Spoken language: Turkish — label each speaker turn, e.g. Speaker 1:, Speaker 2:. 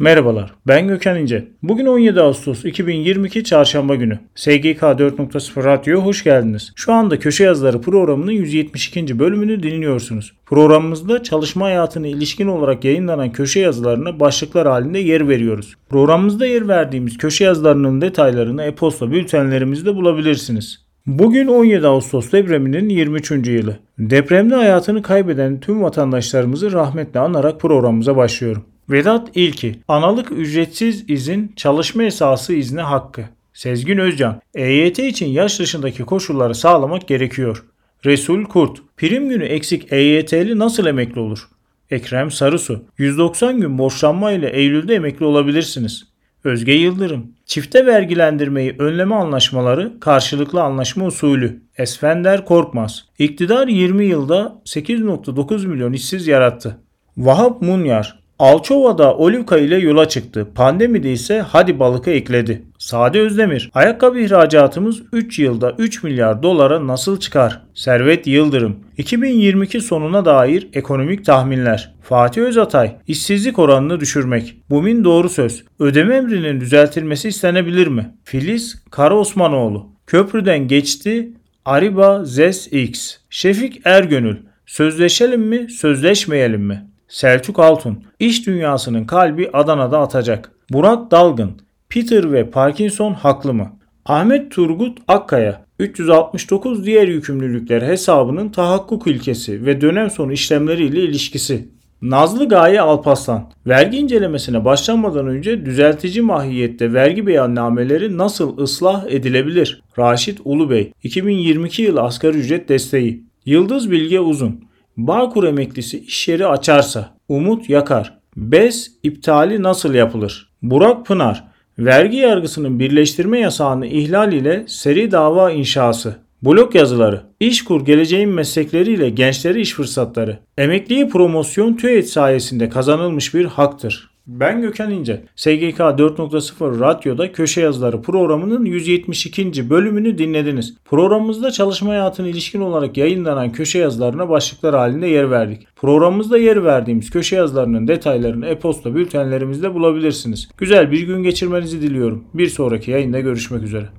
Speaker 1: Merhabalar, ben Gökhan İnce. Bugün 17 Ağustos 2022 Çarşamba günü. SGK 4.0 Radyo'ya hoş geldiniz. Şu anda Köşe Yazıları programının 172. bölümünü dinliyorsunuz. Programımızda çalışma hayatına ilişkin olarak yayınlanan köşe yazılarına başlıklar halinde yer veriyoruz. Programımızda yer verdiğimiz köşe yazılarının detaylarını e-posta bültenlerimizde bulabilirsiniz. Bugün 17 Ağustos depreminin 23. yılı. Depremde hayatını kaybeden tüm vatandaşlarımızı rahmetle anarak programımıza başlıyorum. Vedat İlki, analık ücretsiz izin çalışma esası izni hakkı. Sezgin Özcan, EYT için yaş dışındaki koşulları sağlamak gerekiyor. Resul Kurt, prim günü eksik EYT'li nasıl emekli olur? Ekrem Sarısu, 190 gün borçlanma ile Eylül'de emekli olabilirsiniz. Özge Yıldırım, çifte vergilendirmeyi önleme anlaşmaları karşılıklı anlaşma usulü. Esfender Korkmaz, iktidar 20 yılda 8.9 milyon işsiz yarattı. Vahap Munyar, Alçova'da Olivka ile yola çıktı. Pandemide ise Hadi Balık'ı ekledi. Sade Özdemir, ayakkabı ihracatımız 3 yılda 3 milyar dolara nasıl çıkar? Servet Yıldırım, 2022 sonuna dair ekonomik tahminler. Fatih Özatay, işsizlik oranını düşürmek. Bumin doğru söz. Ödeme emrinin düzeltilmesi istenebilir mi? Filiz Karaosmanoğlu, köprüden geçti Ariba Zes X. Şefik Ergönül, sözleşelim mi, sözleşmeyelim mi? Selçuk Altun, iş dünyasının kalbi Adana'da atacak. Burak Dalgın, Peter ve Parkinson haklı mı? Ahmet Turgut Akkaya, 369 diğer yükümlülükler hesabının tahakkuk ilkesi ve dönem sonu işlemleriyle ilişkisi. Nazlı Gaye Alpaslan, vergi incelemesine başlamadan önce düzeltici mahiyette vergi beyannameleri nasıl ıslah edilebilir? Raşit Ulubey, 2022 yılı asgari ücret desteği. Yıldız Bilge Uzun, Bağkur emeklisi iş yeri açarsa Umut Yakar. BES iptali nasıl yapılır? Burak Pınar. Vergi yargısının birleştirme yasağını ihlal ile seri dava inşası. Blok yazıları. İşkur geleceğin meslekleriyle gençleri iş fırsatları. Emekliye promosyon TÜET sayesinde kazanılmış bir haktır. Ben Gökhan İnce. SGK 4.0 Radyo'da Köşe Yazıları programının 172. bölümünü dinlediniz. Programımızda çalışma hayatına ilişkin olarak yayınlanan köşe yazılarına başlıklar halinde yer verdik. Programımızda yer verdiğimiz köşe yazılarının detaylarını e-posta bültenlerimizde bulabilirsiniz. Güzel bir gün geçirmenizi diliyorum. Bir sonraki yayında görüşmek üzere.